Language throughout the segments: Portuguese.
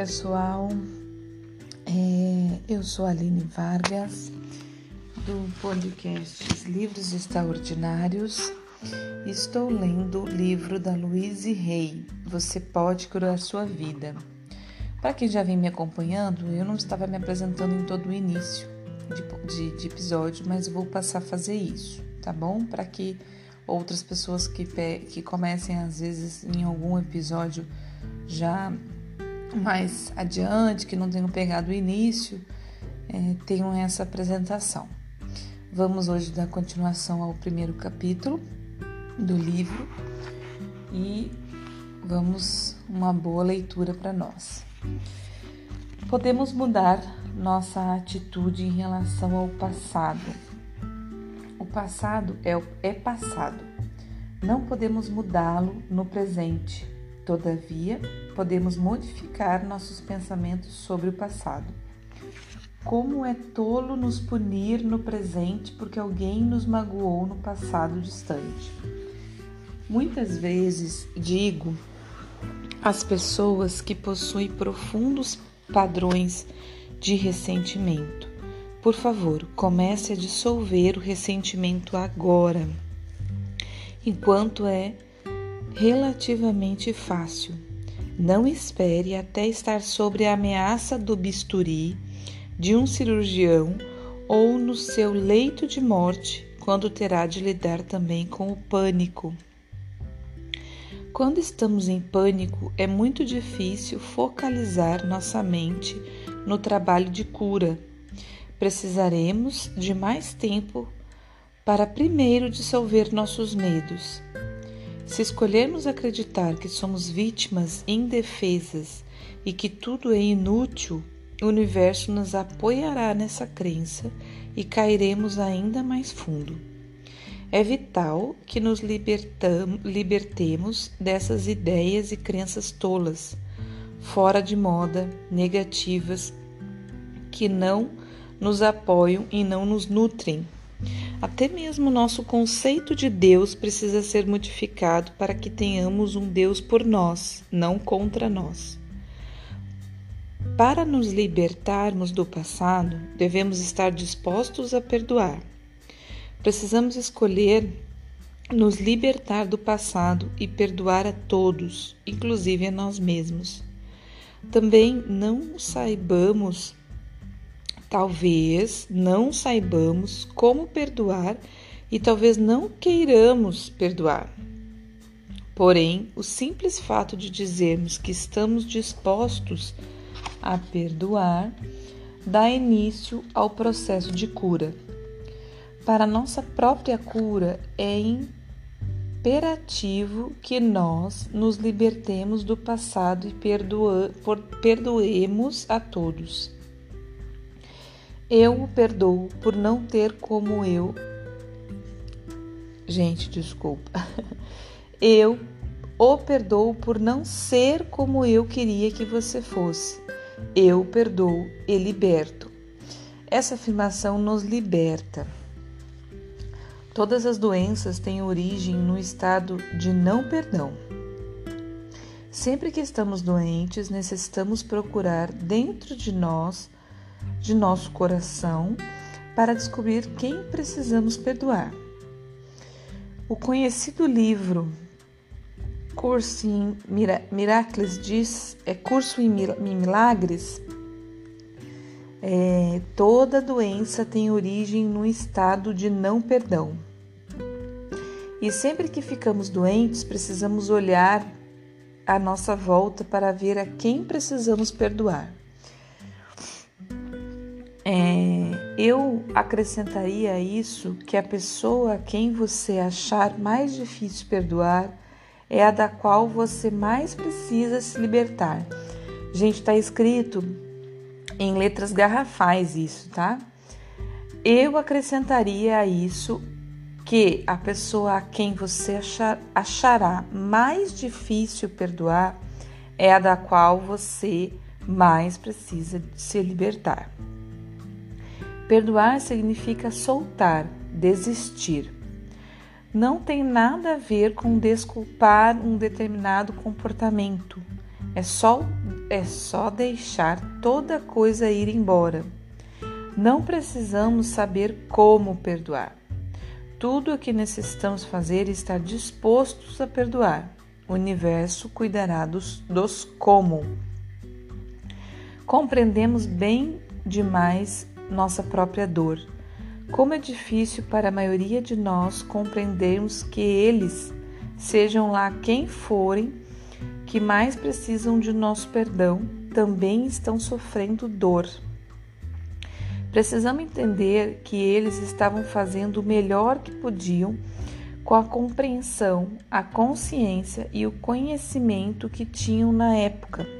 pessoal, é, eu sou Aline Vargas, do podcast Livros Extraordinários. Estou lendo o livro da Louise Hay, Você Pode Curar Sua Vida. Para quem já vem me acompanhando, eu não estava me apresentando em todo o início de, de, de episódio, mas vou passar a fazer isso, tá bom? Para que outras pessoas que, que comecem, às vezes, em algum episódio já mais adiante, que não tenham pegado o início, é, tenham essa apresentação. Vamos hoje dar continuação ao primeiro capítulo do livro e vamos uma boa leitura para nós. Podemos mudar nossa atitude em relação ao passado. O passado é, é passado. Não podemos mudá-lo no presente. Todavia, podemos modificar nossos pensamentos sobre o passado. Como é tolo nos punir no presente porque alguém nos magoou no passado distante. Muitas vezes digo às pessoas que possuem profundos padrões de ressentimento: por favor, comece a dissolver o ressentimento agora, enquanto é relativamente fácil. Não espere até estar sobre a ameaça do bisturi de um cirurgião ou no seu leito de morte, quando terá de lidar também com o pânico. Quando estamos em pânico, é muito difícil focalizar nossa mente no trabalho de cura. Precisaremos de mais tempo para primeiro dissolver nossos medos. Se escolhermos acreditar que somos vítimas indefesas e que tudo é inútil, o universo nos apoiará nessa crença e cairemos ainda mais fundo. É vital que nos libertemos dessas ideias e crenças tolas, fora de moda, negativas, que não nos apoiam e não nos nutrem. Até mesmo nosso conceito de Deus precisa ser modificado para que tenhamos um Deus por nós, não contra nós. Para nos libertarmos do passado, devemos estar dispostos a perdoar. Precisamos escolher nos libertar do passado e perdoar a todos, inclusive a nós mesmos. Também não saibamos Talvez não saibamos como perdoar e talvez não queiramos perdoar. Porém, o simples fato de dizermos que estamos dispostos a perdoar dá início ao processo de cura. Para nossa própria cura, é imperativo que nós nos libertemos do passado e perdoemos a todos. Eu o perdoo por não ter como eu. Gente, desculpa. Eu o perdoo por não ser como eu queria que você fosse. Eu perdoo e liberto. Essa afirmação nos liberta. Todas as doenças têm origem no estado de não perdão. Sempre que estamos doentes, necessitamos procurar dentro de nós de nosso coração para descobrir quem precisamos perdoar. O conhecido livro Curso em Miracles diz, é Curso em Milagres, é, toda doença tem origem no estado de não perdão. E sempre que ficamos doentes, precisamos olhar à nossa volta para ver a quem precisamos perdoar. Eu acrescentaria isso que a pessoa a quem você achar mais difícil perdoar é a da qual você mais precisa se libertar. Gente, está escrito em letras garrafais isso, tá? Eu acrescentaria a isso que a pessoa a quem você achar, achará mais difícil perdoar é a da qual você mais precisa se libertar. Perdoar significa soltar, desistir. Não tem nada a ver com desculpar um determinado comportamento. É só é só deixar toda coisa ir embora. Não precisamos saber como perdoar. Tudo o que necessitamos fazer é estar dispostos a perdoar. O universo cuidará dos, dos como. Compreendemos bem demais nossa própria dor. Como é difícil para a maioria de nós compreendermos que eles, sejam lá quem forem, que mais precisam de nosso perdão, também estão sofrendo dor. Precisamos entender que eles estavam fazendo o melhor que podiam com a compreensão, a consciência e o conhecimento que tinham na época.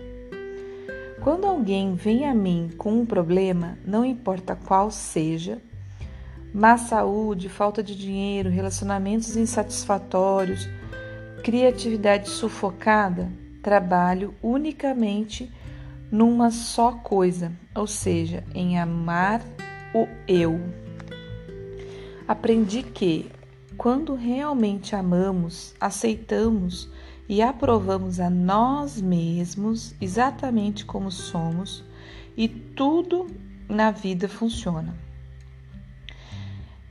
Quando alguém vem a mim com um problema, não importa qual seja, má saúde, falta de dinheiro, relacionamentos insatisfatórios, criatividade sufocada, trabalho unicamente numa só coisa, ou seja, em amar o eu. Aprendi que, quando realmente amamos, aceitamos e aprovamos a nós mesmos exatamente como somos, e tudo na vida funciona.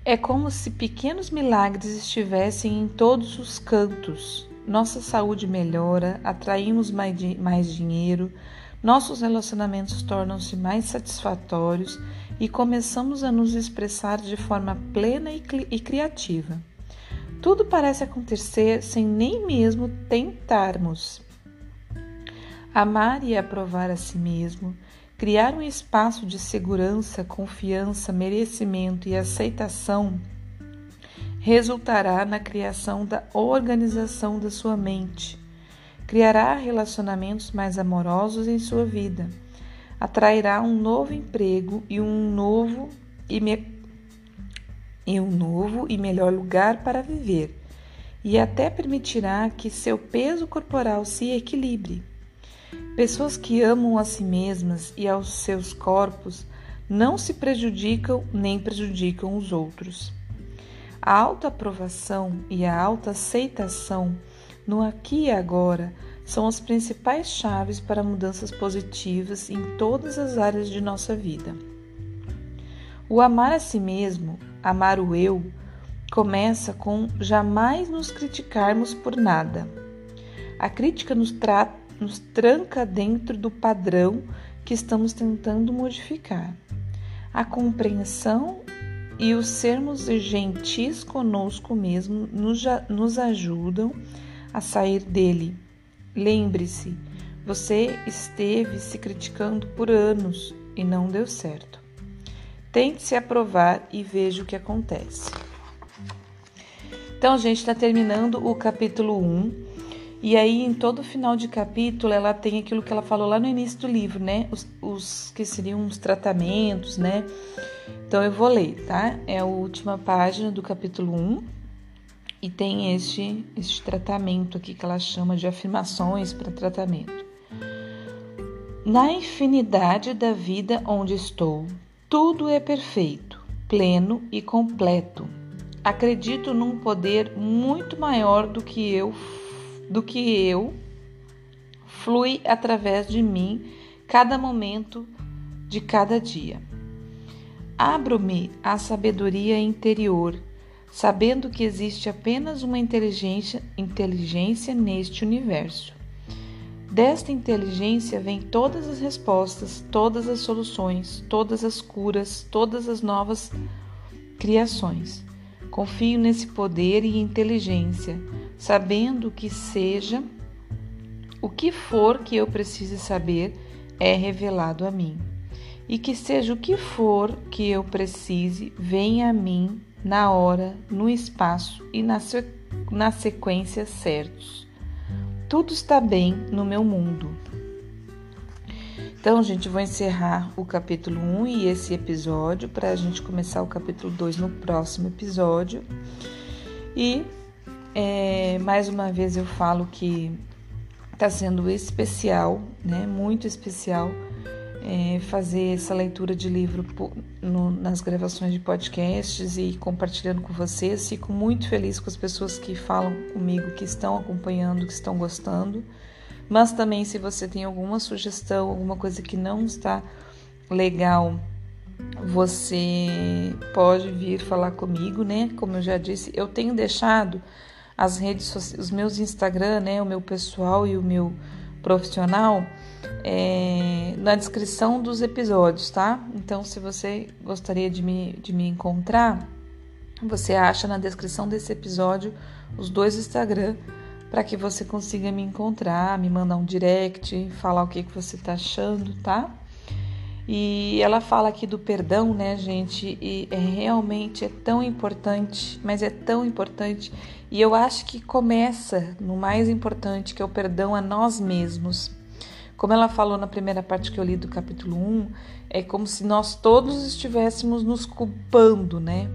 É como se pequenos milagres estivessem em todos os cantos. Nossa saúde melhora, atraímos mais, mais dinheiro, nossos relacionamentos tornam-se mais satisfatórios e começamos a nos expressar de forma plena e, e criativa. Tudo parece acontecer sem nem mesmo tentarmos. Amar e aprovar a si mesmo, criar um espaço de segurança, confiança, merecimento e aceitação resultará na criação da organização da sua mente criará relacionamentos mais amorosos em sua vida, atrairá um novo emprego e um novo e, me... e um novo e melhor lugar para viver, e até permitirá que seu peso corporal se equilibre. Pessoas que amam a si mesmas e aos seus corpos não se prejudicam nem prejudicam os outros. A autoaprovação e a autoaceitação no aqui e agora são as principais chaves para mudanças positivas em todas as áreas de nossa vida. O amar a si mesmo, amar o eu, começa com jamais nos criticarmos por nada. A crítica nos, nos tranca dentro do padrão que estamos tentando modificar. A compreensão e o sermos gentis conosco mesmo nos, nos ajudam a sair dele. Lembre-se, você esteve se criticando por anos e não deu certo. Tente se aprovar e veja o que acontece. Então, gente, está terminando o capítulo 1. E aí, em todo final de capítulo, ela tem aquilo que ela falou lá no início do livro, né? Os, os que seriam os tratamentos, né? Então, eu vou ler, tá? É a última página do capítulo 1 e tem este, este tratamento aqui que ela chama de afirmações para tratamento. Na infinidade da vida onde estou, tudo é perfeito, pleno e completo. Acredito num poder muito maior do que eu, do que eu, flui através de mim cada momento de cada dia. Abro-me à sabedoria interior sabendo que existe apenas uma inteligência, inteligência neste universo. Desta inteligência vêm todas as respostas, todas as soluções, todas as curas, todas as novas criações. Confio nesse poder e inteligência, sabendo que seja o que for que eu precise saber é revelado a mim. E que seja o que for que eu precise, venha a mim na hora, no espaço e na, sequência certos. Tudo está bem no meu mundo. Então, gente, vou encerrar o capítulo 1 e esse episódio para a gente começar o capítulo 2 no próximo episódio. E é, mais uma vez eu falo que está sendo especial, né? Muito especial é, fazer essa leitura de livro no, nas gravações de podcasts e compartilhando com vocês. Fico muito feliz com as pessoas que falam comigo, que estão acompanhando, que estão gostando, Mas também, se você tem alguma sugestão, alguma coisa que não está legal, você pode vir falar comigo, né? Como eu já disse, eu tenho deixado as redes sociais, os meus Instagram, né? O meu pessoal e o meu profissional é, na descrição dos episódios, tá? Então, se você gostaria de me, de me encontrar, você acha na descrição desse episódio os dois Instagram para que você consiga me encontrar, me mandar um direct, falar o que, que você está achando, tá? E ela fala aqui do perdão, né, gente? E é, realmente é tão importante, mas é tão importante. E eu acho que começa no mais importante, que é o perdão a nós mesmos. Como ela falou na primeira parte que eu li do capítulo 1, é como se nós todos estivéssemos nos culpando, né?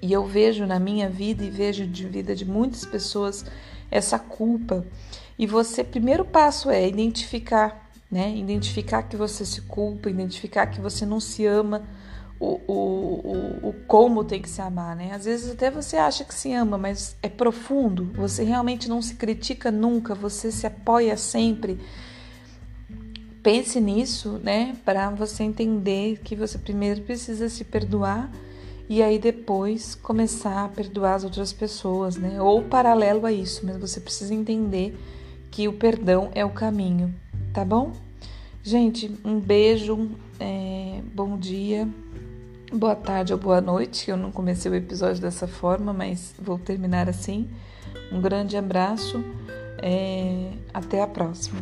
E eu vejo na minha vida e vejo de vida de muitas pessoas essa culpa. E você, primeiro passo é identificar, né? Identificar que você se culpa, identificar que você não se ama, o, o, o, o como tem que se amar, né? Às vezes até você acha que se ama, mas é profundo. Você realmente não se critica nunca, você se apoia sempre. Pense nisso, né? Para você entender que você primeiro precisa se perdoar e aí depois começar a perdoar as outras pessoas, né? Ou paralelo a isso, mas você precisa entender que o perdão é o caminho, tá bom? Gente, um beijo, é, bom dia, boa tarde ou boa noite. Eu não comecei o episódio dessa forma, mas vou terminar assim. Um grande abraço, é, até a próxima.